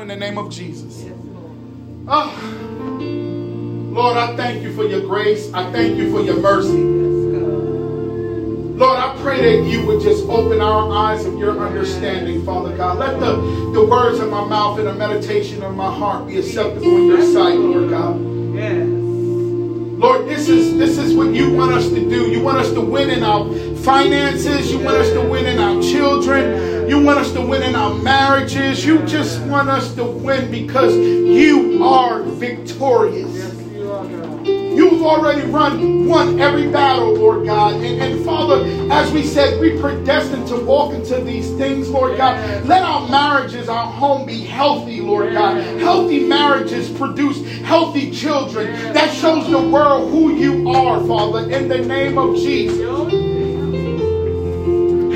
In the name of Jesus. Oh, Lord, I thank you for your grace. I thank you for your mercy. Lord, I pray that you would just open our eyes of your understanding, Father God. Let the, the words of my mouth and the meditation of my heart be acceptable in your sight, Lord God. Yes. Lord, this is this is what you want us to do. You want us to win in our finances. You want us to win in our children. You want us to win in our marriages. You just want us to win because you are victorious. You've already run, won every battle, Lord God. And, and, Father, as we said, we predestined to walk into these things, Lord God. Let our marriages, our home be healthy, Lord God. Healthy marriages produce healthy children. That shows the world who you are, Father, in the name of Jesus.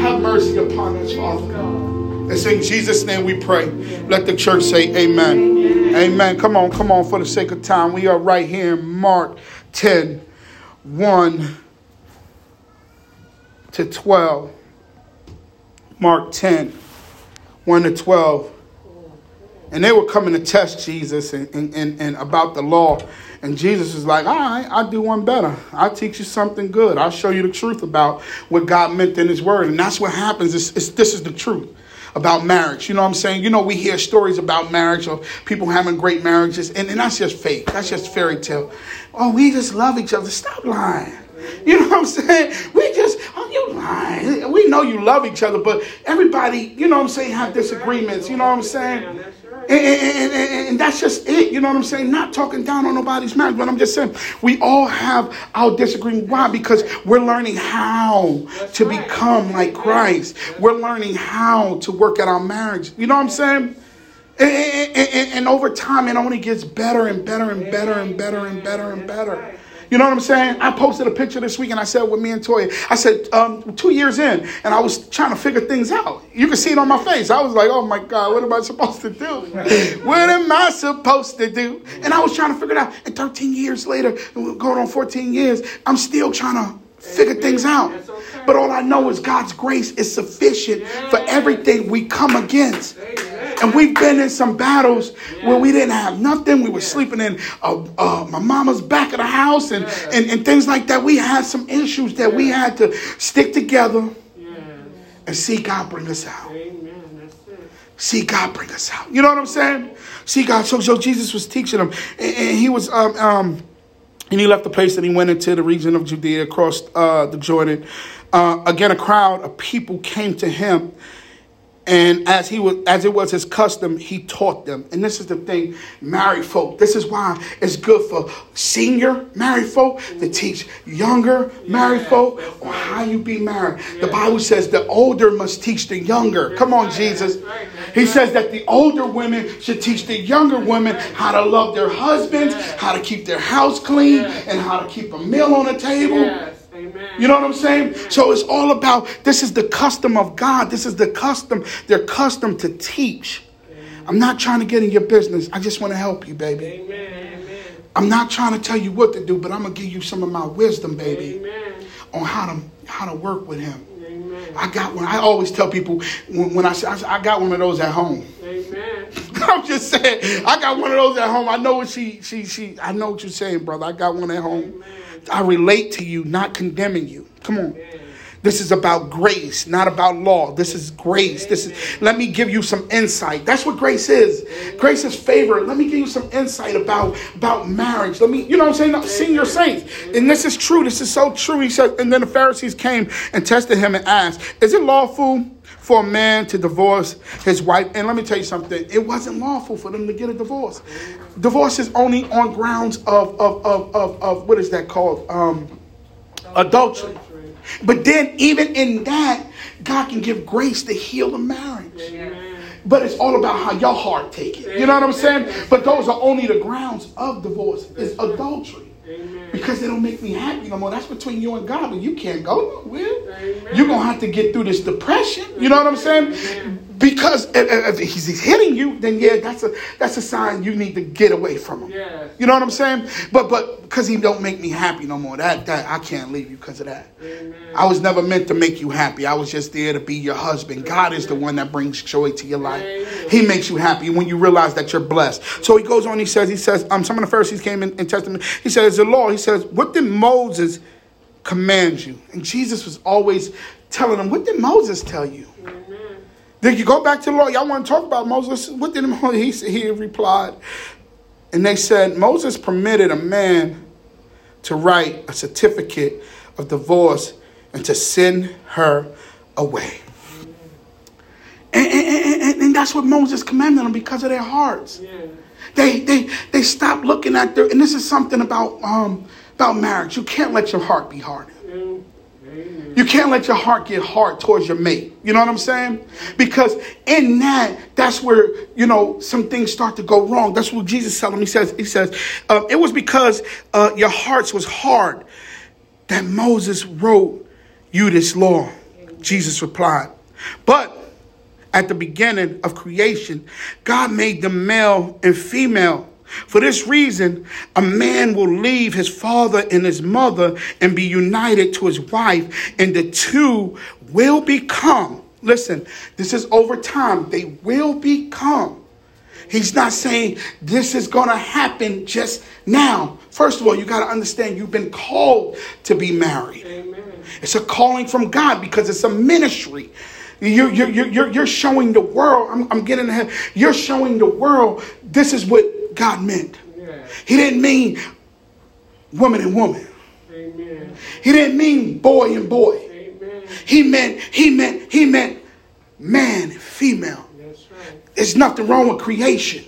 Have mercy upon us, Father. It's in Jesus' name we pray. Let the church say amen. amen. Amen. Come on, come on, for the sake of time. We are right here in Mark 10 1 to 12. Mark 10 1 to 12. And they were coming to test Jesus and, and, and, and, about the law. And Jesus is like, all right, I'll do one better. I'll teach you something good. I'll show you the truth about what God meant in his word. And that's what happens. It's, it's, this is the truth about marriage. You know what I'm saying? You know, we hear stories about marriage of people having great marriages, and, and that's just fake. That's just fairy tale. Oh, we just love each other. Stop lying. You know what I'm saying? We just, oh, you lying. We know you love each other, but everybody, you know what I'm saying, have disagreements. You know what I'm saying? And, and, and, and, that's just it. You know what I'm saying? Not talking down on nobody's marriage, but I'm just saying we all have our disagreement. Why? Because we're learning how to become like Christ. We're learning how to work at our marriage. You know what I'm saying? And, over time, it only gets better and better and better and better and better and better. You know what I'm saying? I posted a picture this week and I said with me and Toya, I said, um, two years in, and I was trying to figure things out. You can see it on my face. I was like, oh my God, what am I supposed to do? what am I supposed to do? And I was trying to figure it out. And 13 years later, going on 14 years, I'm still trying to figure things out. But all I know is God's grace is sufficient for everything we come against. And we've been in some battles where we didn't have nothing. We were sleeping in uh, uh, my mama's back of the house and, and, and things like that. We had some issues that we had to stick together and see God bring us out. See God bring us out. You know what I'm saying? See God. So, so Jesus was teaching them, and, and he was um, um, and he left the place and he went into the region of Judea, across uh, the Jordan. Uh, again, a crowd of people came to him and as he was, as it was his custom, he taught them. And this is the thing, married folk. This is why it's good for senior married folk to teach younger married folk on how you be married. The Bible says the older must teach the younger. Come on, Jesus. He says that the older women should teach the younger women how to love their husbands, how to keep their house clean, and how to keep a meal on the table. You know what I'm saying? So it's all about this is the custom of God. This is the custom. They're custom to teach. I'm not trying to get in your business. I just want to help you, baby. Amen. I'm not trying to tell you what to do, but I'm gonna give you some of my wisdom, baby, Amen. on how to how to work with him. Amen. I got one. I always tell people when, when I say I, I, got one of those at home. Amen. I'm just saying I got one of those at home. I know what she she she. I know what you're saying, brother. I got one at home. Amen. I relate to you, not condemning you. Come on. This is about grace, not about law. This is grace. This is let me give you some insight. That's what grace is. Grace is favor. Let me give you some insight about, about marriage. Let me, you know what I'm saying? Senior saints. And this is true. This is so true. He said, and then the Pharisees came and tested him and asked, Is it lawful for a man to divorce his wife? And let me tell you something, it wasn't lawful for them to get a divorce. Divorce is only on grounds of of of of, of what is that called? Um adultery. But then, even in that, God can give grace to heal the marriage. Amen. But it's all about how your heart take it. You know what I'm saying? But those are only the grounds of divorce. Is adultery. Amen. Because it don't make me happy no more. That's between you and God, but you can't go nowhere. You're gonna have to get through this depression. You know what I'm saying? Because if he's hitting you, then yeah, that's a that's a sign you need to get away from him. Yes. You know what I'm saying? But but because he don't make me happy no more, that that I can't leave you because of that. Amen. I was never meant to make you happy. I was just there to be your husband. God is the one that brings joy to your life. Amen. He makes you happy when you realize that you're blessed. So he goes on, he says, he says, um, some of the Pharisees came in, in Testament. He says, the law, he says, what did Moses command you? And Jesus was always telling them, what did Moses tell you? Then you go back to the law. Y'all want to talk about Moses? What did? He, he replied, and they said Moses permitted a man to write a certificate of divorce and to send her away. And, and, and, and that's what Moses commanded them because of their hearts. Yeah. They, they, they stopped looking at their, and this is something about, um, about marriage. You can't let your heart be hardened. You can't let your heart get hard towards your mate. You know what I'm saying? Because in that, that's where, you know, some things start to go wrong. That's what Jesus telling him. He says, he says, uh, it was because uh, your hearts was hard that Moses wrote you this law. Jesus replied. But at the beginning of creation, God made them male and female. For this reason, a man will leave his father and his mother and be united to his wife, and the two will become. Listen, this is over time. They will become. He's not saying this is going to happen just now. First of all, you got to understand you've been called to be married. Amen. It's a calling from God because it's a ministry. You're, you're, you're, you're showing the world, I'm, I'm getting ahead. You're showing the world this is what God meant. Yeah. He didn't mean woman and woman. Amen. He didn't mean boy and boy. Amen. He meant, he meant, he meant man and female. Right. There's nothing wrong with creation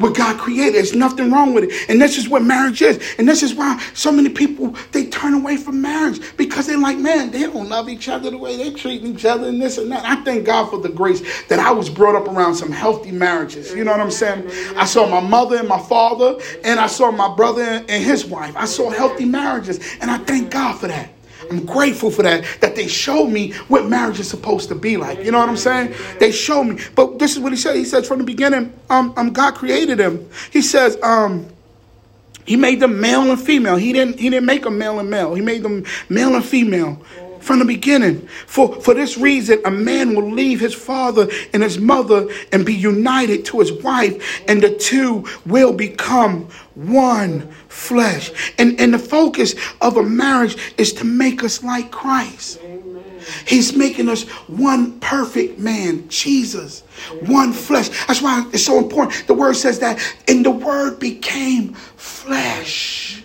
what God created. There's nothing wrong with it. And this is what marriage is. And this is why so many people they turn away from marriage because they're like, man, they don't love each other the way they treat each other and this and that. I thank God for the grace that I was brought up around some healthy marriages. You know what I'm saying? I saw my mother and my father, and I saw my brother and his wife. I saw healthy marriages, and I thank God for that. I'm grateful for that, that they showed me what marriage is supposed to be like. You know what I'm saying? They showed me. But this is what he said. He says from the beginning, um, um God created them. He says, um, he made them male and female. He didn't he didn't make them male and male. He made them male and female from the beginning. For, for this reason, a man will leave his father and his mother and be united to his wife, and the two will become one flesh. And, and the focus of a marriage is to make us like Christ. He's making us one perfect man, Jesus, one flesh. That's why it's so important. The word says that, and the word became flesh.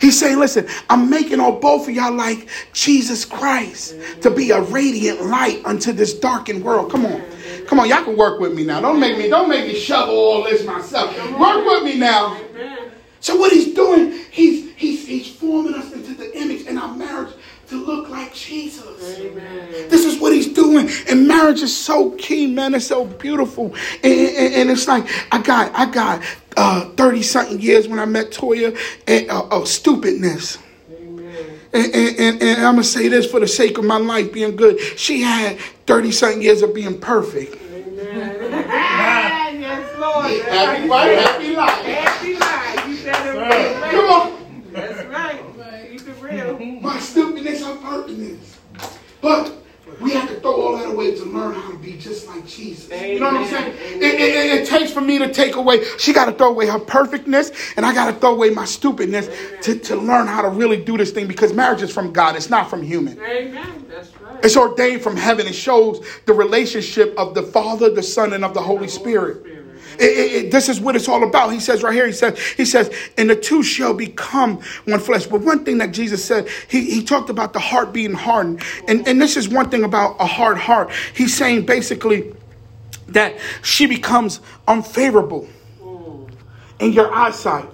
He's saying, listen, I'm making all both of y'all like Jesus Christ to be a radiant light unto this darkened world. Come on. Come on, y'all can work with me now. Don't make me, don't make me shovel all this myself. Work with me now. So what he's doing, he's he's he's forming us into the image in our marriage to look like Jesus. Amen. This is what he's doing. And marriage is so key, man. It's so beautiful. And, and, and it's like I got I got uh, 30 something years when I met Toya and, uh, of stupidness. And, and, and, I'm going to say this for the sake of my life being good. She had 30 something years of being perfect. Amen. yes, Lord. Happy happy life. Happy life. You better Come on. That's right. Keep it real. My stupidness, her perfectness. But we have to throw all that away to learn how to be just like Jesus. Amen. You know what I'm saying? It, it, it, takes for me to take away, she got to throw away her perfectness, and I got to throw away my stupidness to, to learn how to really do this thing because marriage is from God, it's not from human. Amen. That's right. It's ordained from heaven. It shows the relationship of the Father, the Son, and of the Holy Spirit. It, it, it, this is what it's all about. He says right here, he says, he says, and the two shall become one flesh. But one thing that Jesus said, he, he talked about the heart being hardened. And, and this is one thing about a hard heart. He's saying basically that she becomes unfavorable in your eyesight.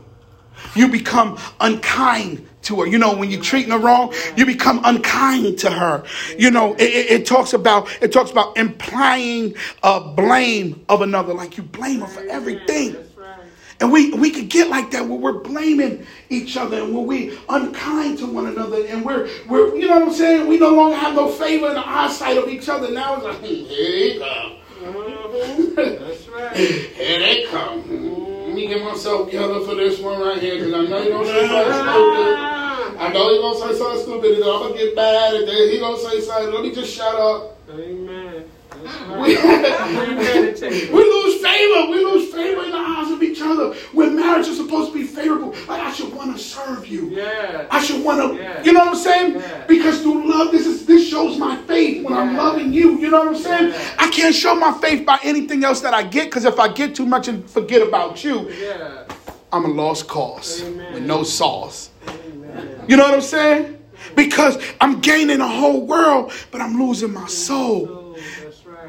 You become unkind to her. You know, when you're treating her wrong, you become unkind to her. You know, it, it, it talks about it talks about implying a blame of another, like you blame her for everything. And we, we could get like that where we're blaming each other and where we unkind to one another and we're, we're you know what I'm saying? We no longer have no favor in the eyesight of each other. Now it's like, hmm, here they come. Mm-hmm. That's right. here they come. Hmm, let me get myself together for this one right here because I know to say something stupid. I know going to say something stupid. I'm going to get mad, And then he going to say something. Let me just shut up. Amen. We, we lose favor. We lose favor in the eyes of each other. When marriage is supposed to be favorable, like I should want to serve you. Yeah. I should want to, Yeah. you know what I'm saying? Yeah. Because through love, this is this shows my faith when I'm loving you. You know what I'm saying? Yeah. I can't show my faith by anything else that I get. Because if I get too much and forget about you, Yeah. I'm a lost cause Amen. with no sauce. You know what I'm saying? Because I'm gaining the whole world, but I'm losing my soul.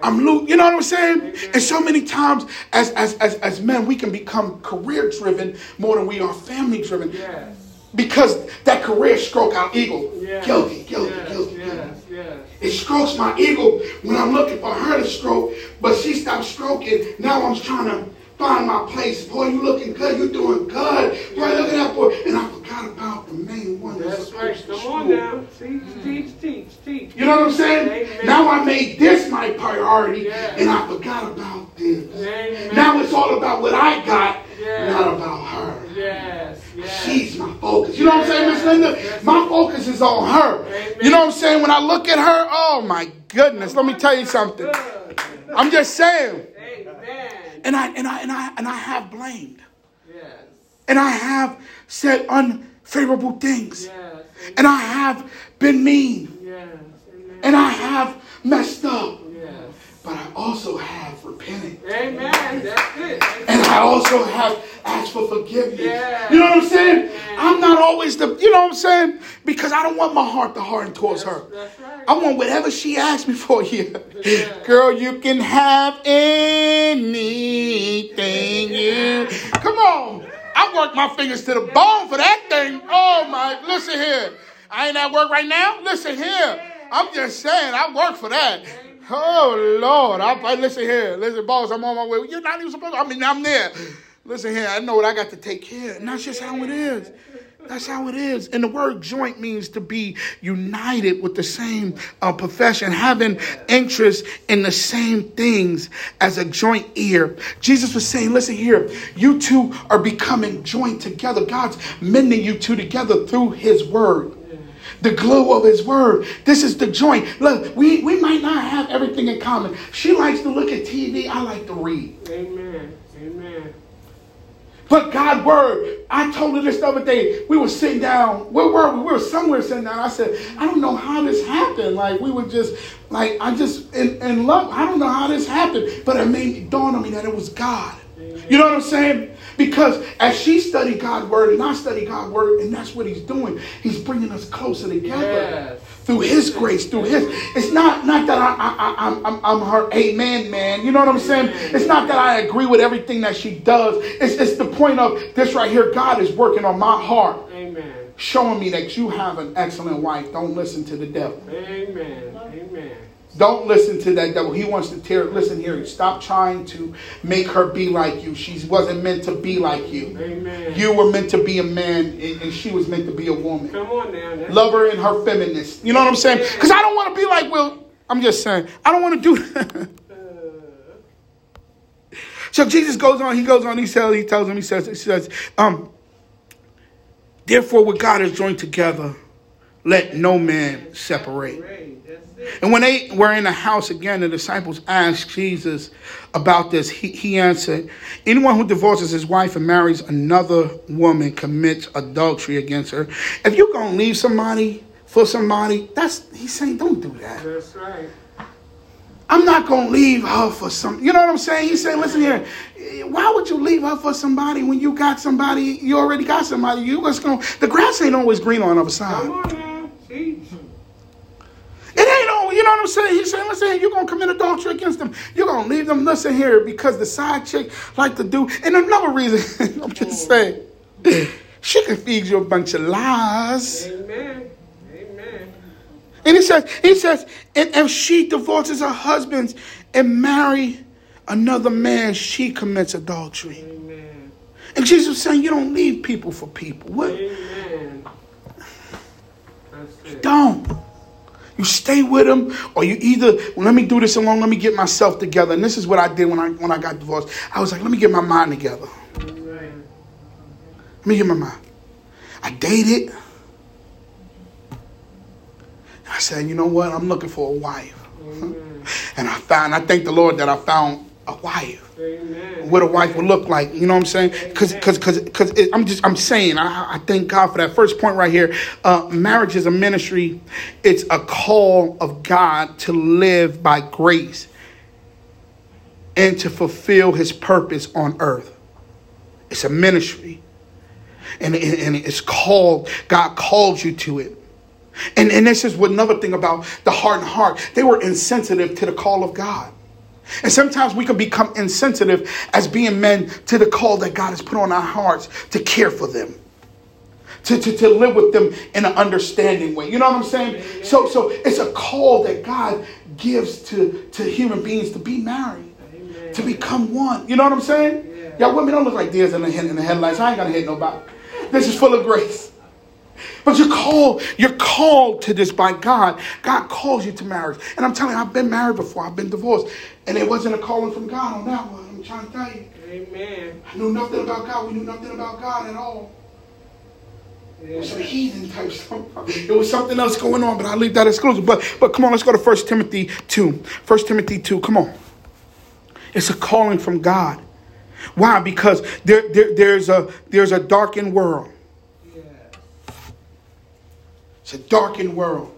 I'm lo- you know what I'm saying? And so many times as as as, as men we can become career driven more than we are family driven. Yes. Because that career stroke our ego. Yes. Guilty, guilty, yes. guilty, guilty. Yes. It strokes my ego when I'm looking for her to stroke, but she stopped stroking. Now I'm trying to find my place. Boy, you looking good. You doing good. Boy, look at that boy. And I forgot about the main one that's right. Come on now. Teach, teach, teach, teach. You know what I'm saying? Amen. Now I made this my priority, Yeah. and I forgot about this. Amen. Now it's all about what I got, Yeah. not about her. Yes. Yes. She's my focus. You know what I'm saying, Miss Linda? Yes. My focus is on her. Amen. You know what I'm saying? When I look at her, oh my goodness, let me tell you something. I'm just saying. And I and I and I and I have blamed. Yes. And I have said unfavorable things. Yes. And I have been mean. Yes. And I have messed up. But I also have repented. Amen. That's it. And I also have asked for forgiveness. Yeah. You know what I'm saying? Yeah. I'm not always the, you know what I'm saying? Because I don't want my heart to harden towards her. That's right. I want whatever she asks me for here. Yeah. Girl, you can have anything you. Come on. I worked my fingers to the bone for that thing. Oh my, listen here. I ain't at work right now. Listen here. I'm just saying, I work for that. Oh Lord, I, listen here. Listen, boss, I'm on my way. You're not even supposed. to. I mean, I'm there. Listen here. I know what I got to take care, and that's just how it is. That's how it is. And the word joint means to be united with the same uh, profession, having interest in the same things as a joint ear. Jesus was saying, listen here, you two are becoming joint together. God's mending you two together through his word. The glue of his word. This is the joint. Look, we, we might not have everything in common. She likes to look at TV. I like to read. Amen. Amen. But God word, I told her this the other day. We were sitting down. Where were we? We were somewhere sitting down. I said, I don't know how this happened. Like we were just like I just in, in love. I don't know how this happened. But it made it dawn on me that it was God. You know what I'm saying? Because as she studied God's word and I study God's word, and that's what he's doing. He's bringing us closer together Yes. through His grace, through His. It's not not that I, I, I I'm, I'm I'm her amen man. You know what I'm saying? It's not that I agree with everything that she does. It's it's the point of this right here. God is working on my heart, Amen. showing me that you have an excellent wife. Don't listen to the devil. Amen. Amen. Don't listen to that devil. He wants to tear. Listen here. Stop trying to make her be like you. She wasn't meant to be like you. Amen. You were meant to be a man, and and she was meant to be a woman. Come on now. Love her in her feminist. You know what I'm saying? Because I don't want to be like Will. I'm just saying. I don't want to do that. so Jesus goes on. He goes on. He tells. He tells him. He says. He says. Um. Therefore, what God has joined together, let no man separate. Great. That's it. And when they were in the house again, the disciples asked Jesus about this. He, he answered, Anyone who divorces his wife and marries another woman commits adultery against her. If you're going to leave somebody for somebody, that's, he's saying, don't do that. That's right. I'm not going to leave her for some, you know what I'm saying? He's saying, listen here, why would you leave her for somebody when you got somebody, you already got somebody, you was going to, the grass ain't always green on the other side. Come on now. It ain't you know what I'm saying? He's saying, listen, you're going to commit adultery against them. You're going to leave them, listen here, because the side chick like to do. And another reason, I'm just mm. saying, she can feed you a bunch of lies. Amen. Amen. And he says, he says, and if she divorces her husband and marry another man, she commits adultery. Amen. And Jesus was saying, you don't leave people for people. What? Amen. That's it. Don't. You stay with them, or you either well, let me do this alone. Let me get myself together. And this is what I did when I when I got divorced. I was like, let me get my mind together. Let me get my mind. I dated. I said, you know what? I'm looking for a wife. And I found, I thank the Lord that I found a wife. Amen. What a wife would look like, you know what I'm saying? Because, because, because, because I'm just, I'm saying, I, I thank God for that first point right here. Uh, marriage is a ministry. It's a call of God to live by grace and to fulfill His purpose on earth. It's a ministry, and, and, and it's called. God called you to it. And, and this is another thing about the heart and heart. They were insensitive to the call of God. And sometimes we can become insensitive as being men to the call that God has put on our hearts to care for them. To, to, to live with them in an understanding way. You know what I'm saying? So so it's a call that God gives to, to human beings to be married. To become one. You know what I'm saying? Yeah. Y'all women don't look like deers in the, in the headlights. I ain't gonna hit nobody. This is full of grace. But you're called, you're called to this by God. God calls you to marriage. And I'm telling you, I've been married before, I've been divorced. And it wasn't a calling from God on that one. I'm trying to tell you. Amen. I knew nothing about God. We knew nothing about God at all. It was some heathen type stuff. It was something else going on, but I'll leave that exclusive. But but come on, let's go to 1 Timothy 2. 1 Timothy 2, come on. It's a calling from God. Why? Because there, there, there's a there's a darkened world. Yes. It's a darkened world.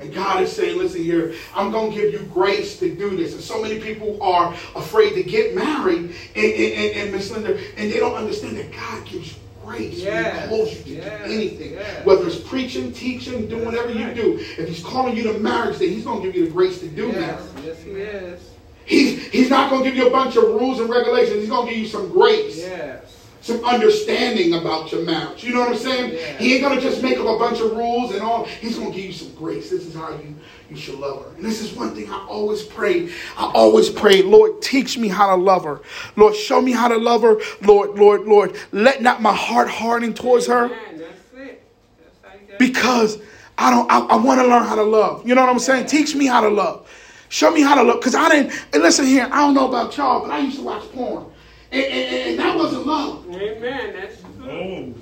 And God is saying, listen here, I'm going to give you grace to do this. And so many people are afraid to get married, and, and, and, and Miss Linda, and they don't understand that God gives you grace when Yes. He calls you to Yes. do anything. Yes. Whether it's preaching, teaching, doing whatever you do. If He's calling you to marriage, then He's going to give you the grace to do Yes. marriage. Yes, he is. He's, he's not going to give you a bunch of rules and regulations. He's going to give you some grace Yes. Some understanding about your marriage. You know what I'm saying? Yeah. He ain't gonna just make up a bunch of rules and all. He's gonna give you some grace. This is how you you should love her. And this is one thing I always pray. I always pray, Lord, teach me how to love her. Lord, show me how to love her. Lord, Lord, Lord, let not my heart harden towards her That's it. That's how you got because I don't. I, I want to learn how to love. You know what I'm saying? Teach me how to love. Show me how to love. Cause I didn't. And listen here, I don't know about y'all, but I used to watch porn, and, and, and that wasn't love. Amen. That's true. Oh.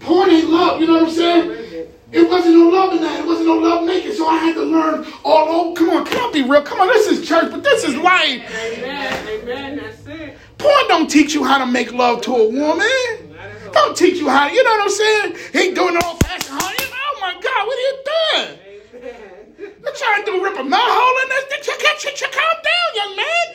Porn ain't love. You know what I'm saying? It wasn't no love in that. It wasn't no love naked. So I had to learn all over. Come on, can I be real? Come on, this is church, but this is life. Amen. Amen. That's it. Porn don't teach you how to make love to a woman. Not at all. Don't teach you how. You know what I'm saying? He doing it all fast. Honey. Oh my God, what are you doing? Amen. You're trying to rip a mouth hole in this. Calm down, young man.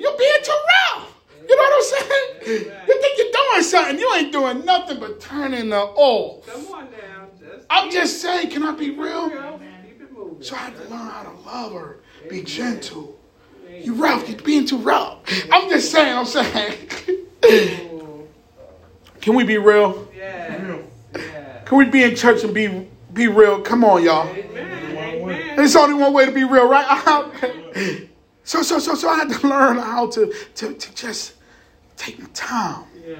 You're being too rough. You know what I'm saying? You think you're doing something. You ain't doing nothing but turning the off. Come on now. Just I'm just saying, can I be real? real. Keep it moving. So I had to learn how to love her, be gentle. You rough, you're being too rough. I'm just saying, I'm saying. Can we be real? Yes. Yes. Can we be in church and be be real? Come on, y'all. Amen. Amen. There's only one way to be real, right? so so so so I had to learn how to to, to just take my time. Yes.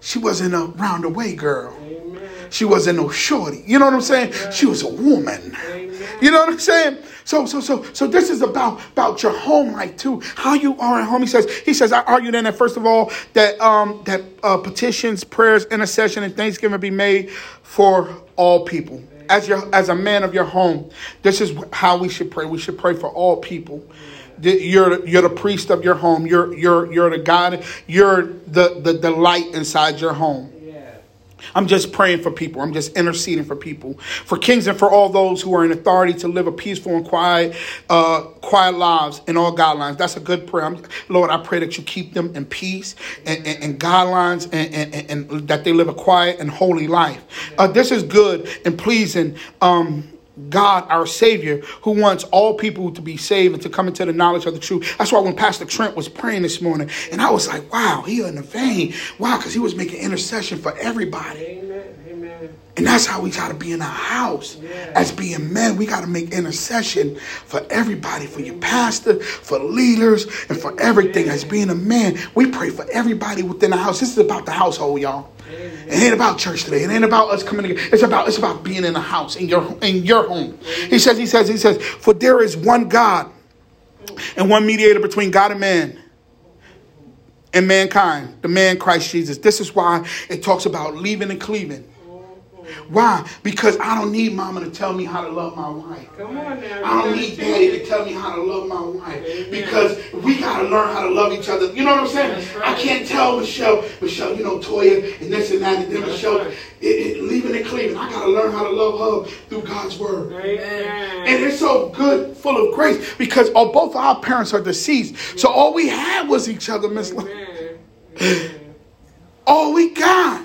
She wasn't a roundaway girl. Amen. She wasn't no shorty. You know what I'm saying? She was a woman. Amen. You know what I'm saying? So, so, so, so this is about about your home life too. How you are at home. He says. He says. I argue then that first of all that um that uh, petitions, prayers, intercession, and thanksgiving be made for all people. As your as a man of your home, this is how we should pray. We should pray for all people. You're you're the priest of your home. You're you're you're the God. You're the the, the light inside your home. I'm just praying for people. I'm just interceding for people, for kings and for all those who are in authority to live a peaceful and quiet, uh, quiet lives in all guidelines. That's a good prayer. I'm, Lord, I pray that you keep them in peace and, and, and guidelines and, and that they live a quiet and holy life. Uh, this is good and pleasing. Um, God, our Savior, who wants all people to be saved and to come into the knowledge of the truth. That's why when Pastor Trent was praying this morning, and I was like, wow, he in the vein. Wow, because he was making intercession for everybody. Amen. Amen. And that's how we got to be in our house. Yeah. As being men, we got to make intercession for everybody, for your pastor, for leaders, and for everything. As being a man, we pray for everybody within the house. This is about the household, y'all. It ain't about church today. It ain't about us coming together. It's about it's about being in the house, in your in your home. He says, he says, he says, for there is one God and one mediator between God and man and mankind, the man Christ Jesus. This is why it talks about leaving and cleaving. Why? Because I don't need mama to tell me how to love my wife. Come on now. I don't need daddy to tell me how to love my wife Amen. because we gotta learn how to love each other. You know what I'm saying? Right. I can't tell Michelle, Michelle, you know Toya and this and that, and then That's Michelle right. it, it, leaving in cleaving. I gotta learn how to love her through God's word. Amen. And it's so good, full of grace, because all, both our parents are deceased. So all we had was each other, Miss. Amen. Amen. All we got.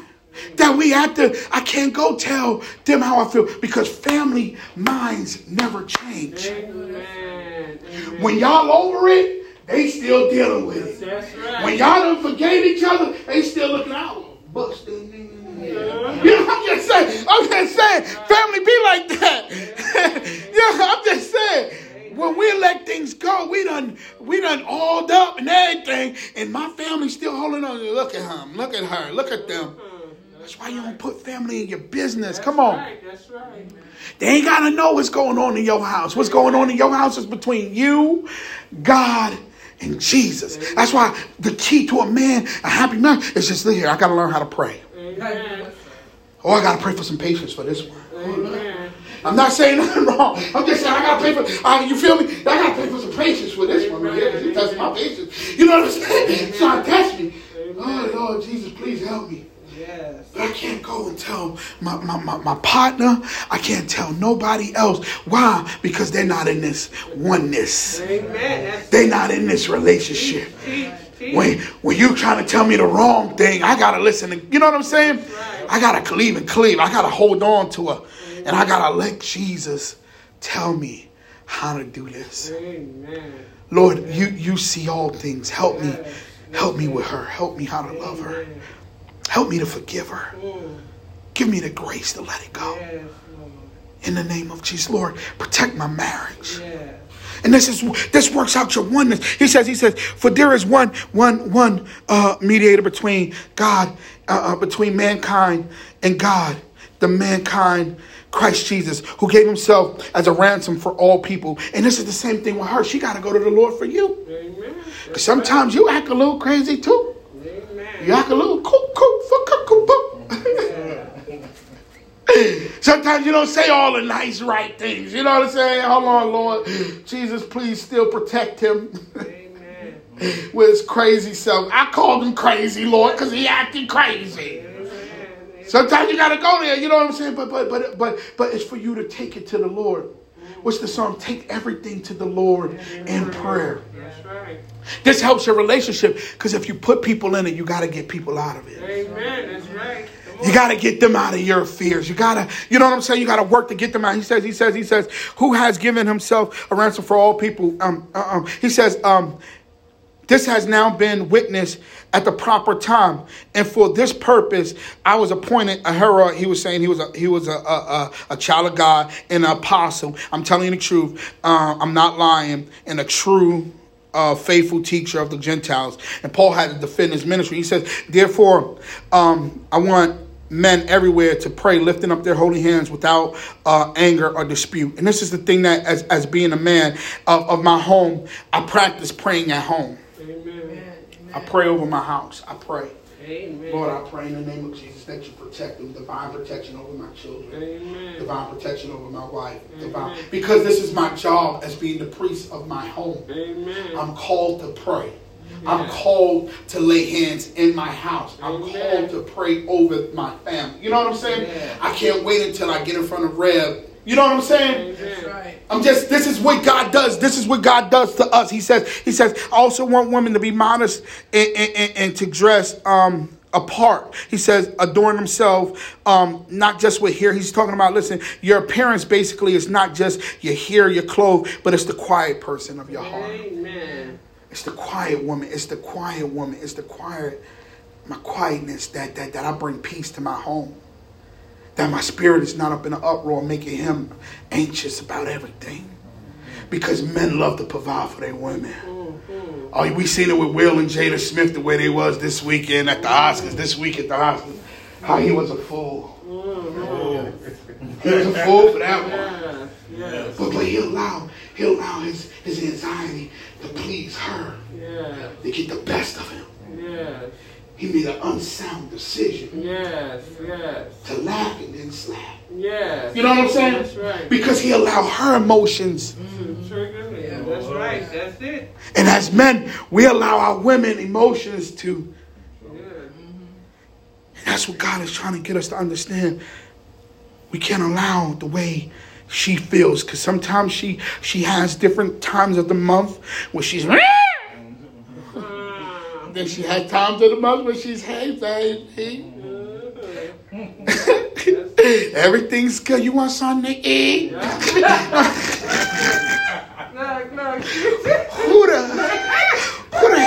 That we have to, I can't go tell them how I feel because family minds never change. Amen. Amen. When y'all over it, they still dealing with it. Right. When y'all done forgave each other, they still looking out. Busted. You know, I'm just saying. I'm just saying. Family be like that. yeah, I'm just saying. When we let things go, we done we done alled up and everything, and my family's still holding on. To look at him. Look at her. Look at them. That's why you don't put family in your business. Come on. Right, that's right. Man. They ain't gotta know what's going on in your house. What's going on in your house is between you, God, and Jesus. That's why the key to a man, a happy man, is just here. I gotta learn how to pray. Amen. Oh, I gotta pray for some patience for this one. Amen. I'm not saying nothing wrong. I'm just saying I gotta pray for. Uh, you feel me? I gotta pray for some patience for this one right here. 'cause He tested my patience. You know what I'm saying? Trying to test me. Oh Lord Jesus, please help me. Yes. I can't go and tell my, my, my, my partner. I can't tell nobody else. Why? Because they're not in this oneness. Amen. They're not in this relationship. When when you trying to tell me the wrong thing, I gotta listen. To, you know what I'm saying? I gotta cleave and cleave. I gotta hold on to her, and I gotta let Jesus tell me how to do this. Amen. Lord, you you see all things. Help me, help me with her. Help me how to love her. Help me to forgive her. Mm. Give me the grace to let it go. Yes, In the name of Jesus, Lord, protect my marriage. Yes. And this is this works out your oneness. He says, he says, for there is one, one, one uh, mediator between God, uh, uh, between mankind and God, the mankind, Christ Jesus, who gave himself as a ransom for all people. And this is the same thing with her. She got to go to the Lord for you. Amen. Sometimes you act a little crazy too. Act a little cuckoo for. Sometimes you don't say all the nice, right things. You know what I'm saying? Hold on, Lord. Jesus, please still protect him Amen. with his crazy self. I called him crazy, Lord, because he acting crazy. Amen. Sometimes you gotta go there, you know what I'm saying? But but but but but it's for you to take it to the Lord. What's the song? Take everything to the Lord in prayer. Right. This helps your relationship because if you put people in it, you gotta get people out of it. Amen. That's right. You got to get them out of your fears. You got to, you know what I'm saying? You got to work to get them out. He says, he says, he says, who has given himself a ransom for all people? Um, uh, um, he says, um, this has now been witnessed at the proper time, and for this purpose, I was appointed a herald. He was saying he was a he was a a, a, child of God and an apostle. I'm telling you the truth. Uh, I'm not lying, and a true uh, faithful teacher of the Gentiles. And Paul had to defend his ministry. He says, therefore, um, I want men everywhere to pray, lifting up their holy hands without uh, anger or dispute. And this is the thing that, as, as being a man of, of my home, I practice praying at home. Amen. I pray over my house. I pray. Amen. Lord, I pray in the name of Jesus that you protect them, divine protection over my children. Amen. Divine protection over my wife. Divine, because this is my job as being the priest of my home. Amen. I'm called to pray. I'm called to lay hands in my house. I'm called to pray over my family. You know what I'm saying? Yeah. I can't wait until I get in front of Reb. You know what I'm saying? Right. I'm just this is what God does. This is what God does to us. He says, He says, I also want women to be modest and, and, and- and to dress um apart. He says, adorn themselves, um, not just with hair. He's talking about, listen, your appearance basically is not just your hair, your clothes, but it's the quiet person of your heart. Amen. It's the quiet woman. It's the quiet woman. It's the quiet, my quietness that that that I bring peace to my home. That my spirit is not up in an uproar, making him anxious about everything. Because men love to provide for their women. Oh, we seen it with Will and Jada Smith the way they was this weekend at the Oscars. This week at the Oscars, how he was a fool. Mm-hmm. He was a fool for that one. Yes. But, but he'll allow he'll allow his, his anxiety to please her Yes. to get the best of him. Yes. He made an unsound decision Yes, yes, to laugh and then slap. yes. You know what I'm saying? That's right. Because he allowed her emotions. Mm, trigger me. That's right. That's it. And as men, we allow our women emotions to. Yeah. That's what God is trying to get us to understand. We can't allow the way she feels because sometimes she she has different times of the month where she's. Then she had times of the month where she's hey baby. Eh? Everything's good. You want something to eat? Look, look. Who the who the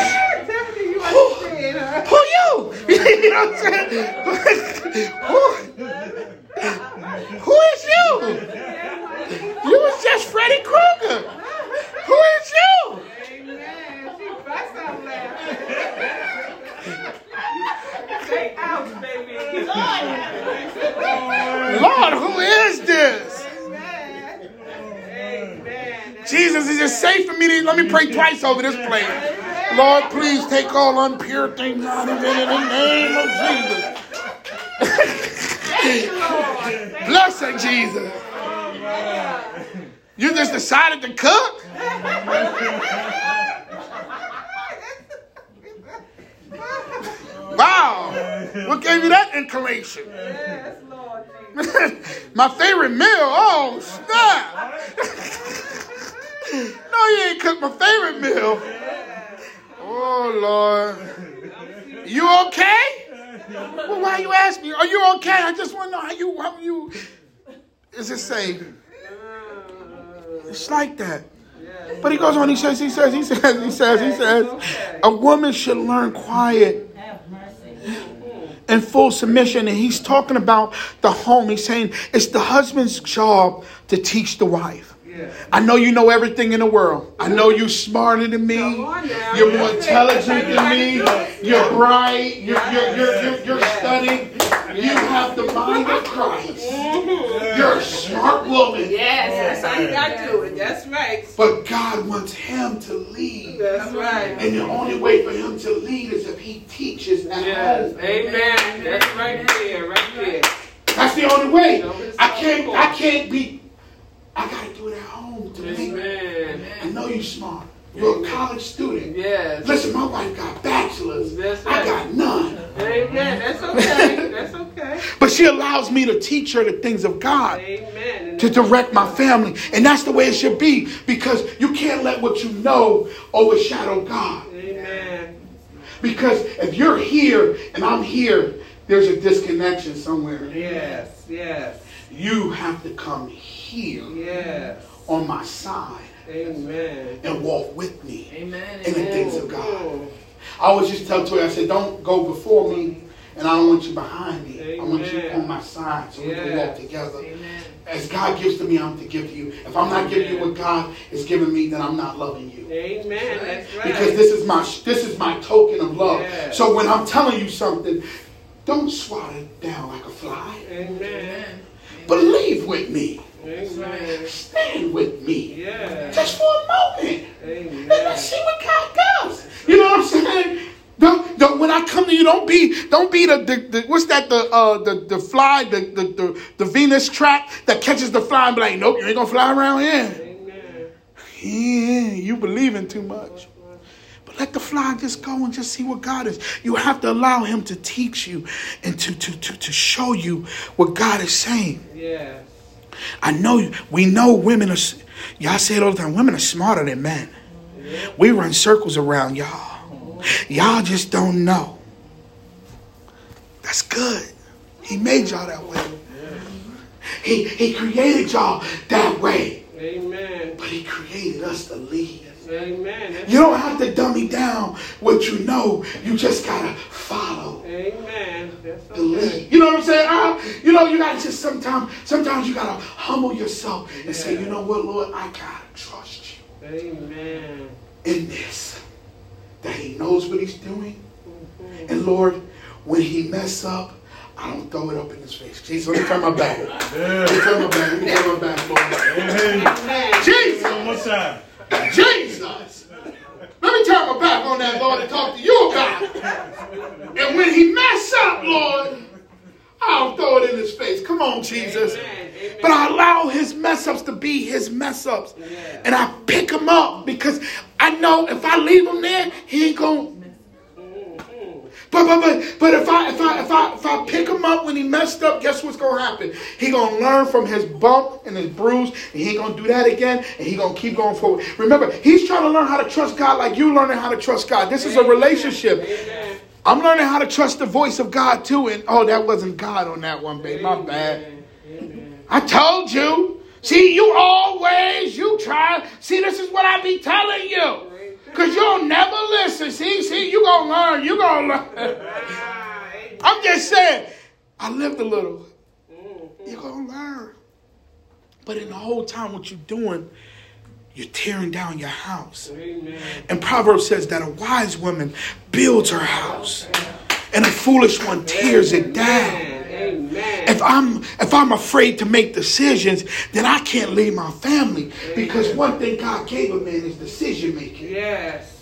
Tiffany, you understand, huh? who you? you know what I'm saying? who, who is you? You was just Freddy Krueger. Who is you? Amen. She bust out laughing. Say ouch, baby. Lord, who is this? Jesus, is it safe for me to let me pray twice over this place? Lord, please take all impure things out of it in the name of Jesus. Blessed Jesus. You just decided to cook? Wow. What gave you that inclination? Yes, Lord My favorite meal. Oh, snap. no, you ain't cooked my favorite meal. Oh, Lord. You okay? Well, why you ask me? Are you okay? I just want to know how you, how you. Is it safe? It's like that. But he goes on, he says, he says, he says, he says, he says, a woman should learn quiet and full submission. And he's talking about the home. He's saying it's the husband's job to teach the wife. I know you know everything in the world. I know you're smarter than me. Come on now. You're more intelligent than me. You're bright. You're, you're, you're, you're, you're studying. You have the mind of Christ. You're a smart woman. Yes, that's how you got to it. That's right. But God wants him to lead. That's right. And the only way for him to lead is if he teaches at Yes. home. Amen. That's right there. Right there. That's the only way. I can't. I can't be. I gotta do it at home to make. Amen. I know you're smart. You're a college student. Yes. Listen, my wife got bachelors. That's I got none. Amen. That's okay. That's okay. But she allows me to teach her the things of God. Amen. To direct my family. And that's the way it should be. Because you can't let what you know overshadow God. Amen. Because if you're here and I'm here, there's a disconnection somewhere. Yes. Yes. You have to come here Yes. on my side Amen. and walk with me Amen. in the things of God. I always just tell Toy, I said, don't go before me, and I don't want you behind me. I want you on my side so we can walk together. Amen. As God gives to me, I'm to give to you. If I'm not giving you what God is giving me, then I'm not loving you. Amen. That's right. Because this is my this is my token of love. Yeah. So when I'm telling you something, don't swat it down like a fly. Amen. Believe with me. Amen. Stand with me. Yeah. Just for a moment. Amen. And let's see what God does. You know what I'm saying? Don't, don't, when I come to you, don't be, don't be the, the, the what's that, the, uh, the, the fly, the, the, the, the Venus trap that catches the fly and be like, nope, you ain't gonna fly around here. Amen. Yeah, you believing too much. But let the fly just go and just see what God is. You have to allow Him to teach you and to, to, to, to show you what God is saying. Yes. I know we know women are, y'all say it all the time, women are smarter than men. We run circles around y'all. Y'all just don't know. That's good. He made y'all that way. He, he created y'all that way. Amen. But he created us to lead. Amen. That's You don't have to dummy down what you know. You just gotta follow Amen. That's okay. lead. You know what I'm saying? Uh, you know, you gotta just sometimes, sometimes you gotta humble yourself and say, you know what, Lord, I gotta trust you Amen. in this. That He knows what He's doing. And Lord, when He mess up, I don't throw it up in His face. Jesus, let me turn my back. Let me turn my back. Let me turn my back, Lord. Amen. Jesus! One more time. Jesus! Let me turn my back on that, Lord, and talk to you about it. And when he mess up, Lord, I'll throw it in his face. Come on, Jesus. But I allow his mess ups to be his mess ups. And I pick him up because I know if I leave him there, he ain't going to but but but but if I if I if I if I pick him up when he messed up, guess what's gonna happen? He gonna learn from his bump and his bruise, and he gonna do that again, and he gonna keep going forward. Remember, he's trying to learn how to trust God like you learning how to trust God. This is a relationship. I'm learning how to trust the voice of God too. And oh, that wasn't God on that one, babe. My bad. I told you. See, you always you try. See, this is what I be telling you. Because you'll never listen. See, see, you're going to learn. You're going to learn. I'm just saying, I lived a little. You're going to learn. But in the whole time, what you're doing, you're tearing down your house. Amen. And Proverbs says that a wise woman builds her house, and a foolish one tears it down. If I'm if I'm afraid to make decisions, then I can't leave my family because one thing God gave a man is decision making. Yes.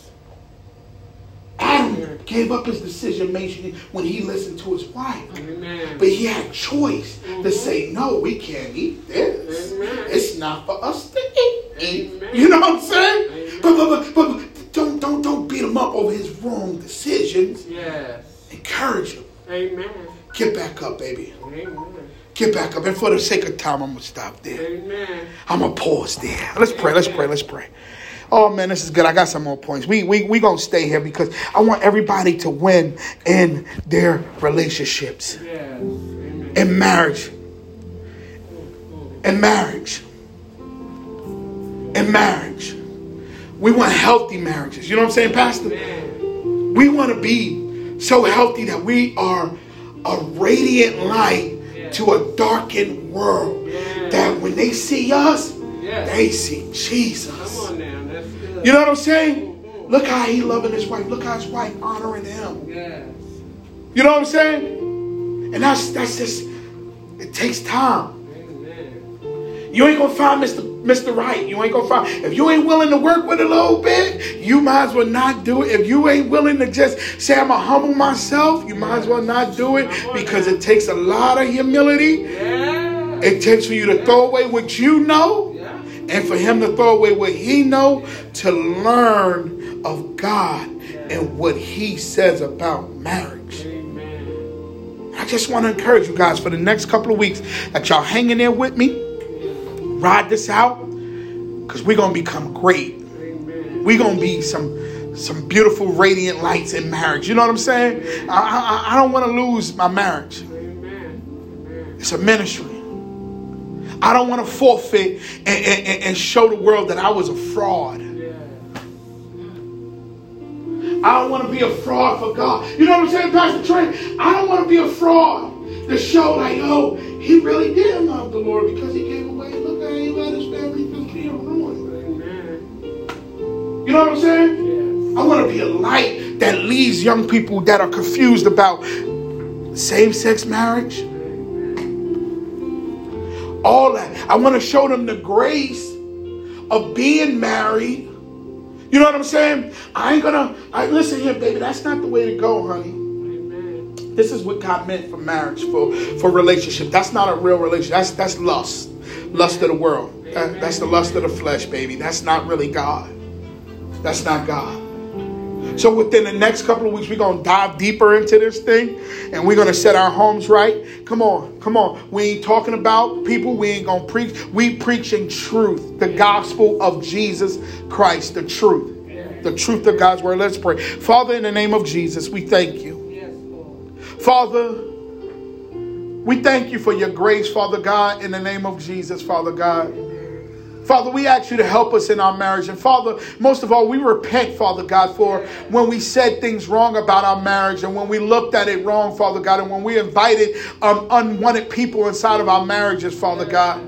Adam gave up his decision making when he listened to his wife. Amen. But he had choice mm-hmm. to say, no, we can't eat this. Amen. It's not for us to eat. Amen. You know what I'm saying? But, but, but, but don't, don't, don't beat him up over his wrong decisions. Yes. Encourage him. Amen. Get back up, baby. Amen. Get back up. And for the sake of time, I'm going to stop there. Amen. I'm going to pause there. Let's pray. Let's pray. Let's pray. Oh man, this is good. I got some more points. We we we gonna stay here because I want everybody to win in their relationships, yes. in marriage, in marriage, in marriage. We want healthy marriages. You know what I'm saying, Pastor? We want to be so healthy that we are a radiant light to a darkened world. That when they see us, they see Jesus. You know what I'm saying? Look how he loving his wife. Look how his wife honoring him. You know what I'm saying? And that's that's just it takes time. You ain't gonna find Mr. Mr. Right. You ain't gonna find if you ain't willing to work with a little bit, you might as well not do it. If you ain't willing to just say I'm gonna humble myself, you might as well not do it because it takes a lot of humility. It takes for you to throw away what you know and for him to throw away what he know to learn of God and what he says about marriage. I just want to encourage you guys for the next couple of weeks that y'all hanging there with me ride this out because we're going to become great. We're going to be some some beautiful radiant lights in marriage. You know what I'm saying? I, I, I don't want to lose my marriage. It's a ministry. I don't want to forfeit and, and, and, show the world that I was a fraud. I don't want to be a fraud for God. You know what I'm saying, Pastor Trey? I don't want to be a fraud to show like, oh, he really did love the Lord because he gave You know what I'm saying? Yes. I want to be a light that leads young people that are confused about same-sex marriage. All that. I want to show them the grace of being married. You know what I'm saying? I ain't gonna. I listen here, baby. That's not the way to go, honey. This is what God meant for marriage, for, for relationship. That's not a real relationship. That's that's lust. Lust of the world. That, that's the lust of the flesh, baby. That's not really God. That's not God. So within the next couple of weeks, we're gonna dive deeper into this thing and we're gonna set our homes right. Come on, come on. We ain't talking about people, we ain't gonna preach. We preaching truth, the gospel of Jesus Christ, the truth. The truth of God's word. Let's pray. Father, in the name of Jesus, we thank you. Father, we thank you for your grace, Father God, in the name of Jesus, Father God. Father, we ask you to help us in our marriage. And Father, most of all, we repent, Father God, for when we said things wrong about our marriage and when we looked at it wrong, Father God, and when we invited um, unwanted people inside of our marriages, Father God.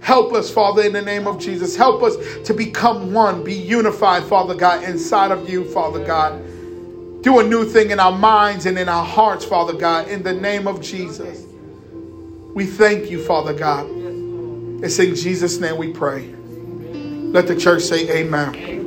Help us, Father, in the name of Jesus. Help us to become one, be unified, Father God, inside of you, Father God. Do a new thing in our minds and in our hearts, Father God, in the name of Jesus. We thank you, Father God. It's in Jesus' name we pray. Let the church say amen.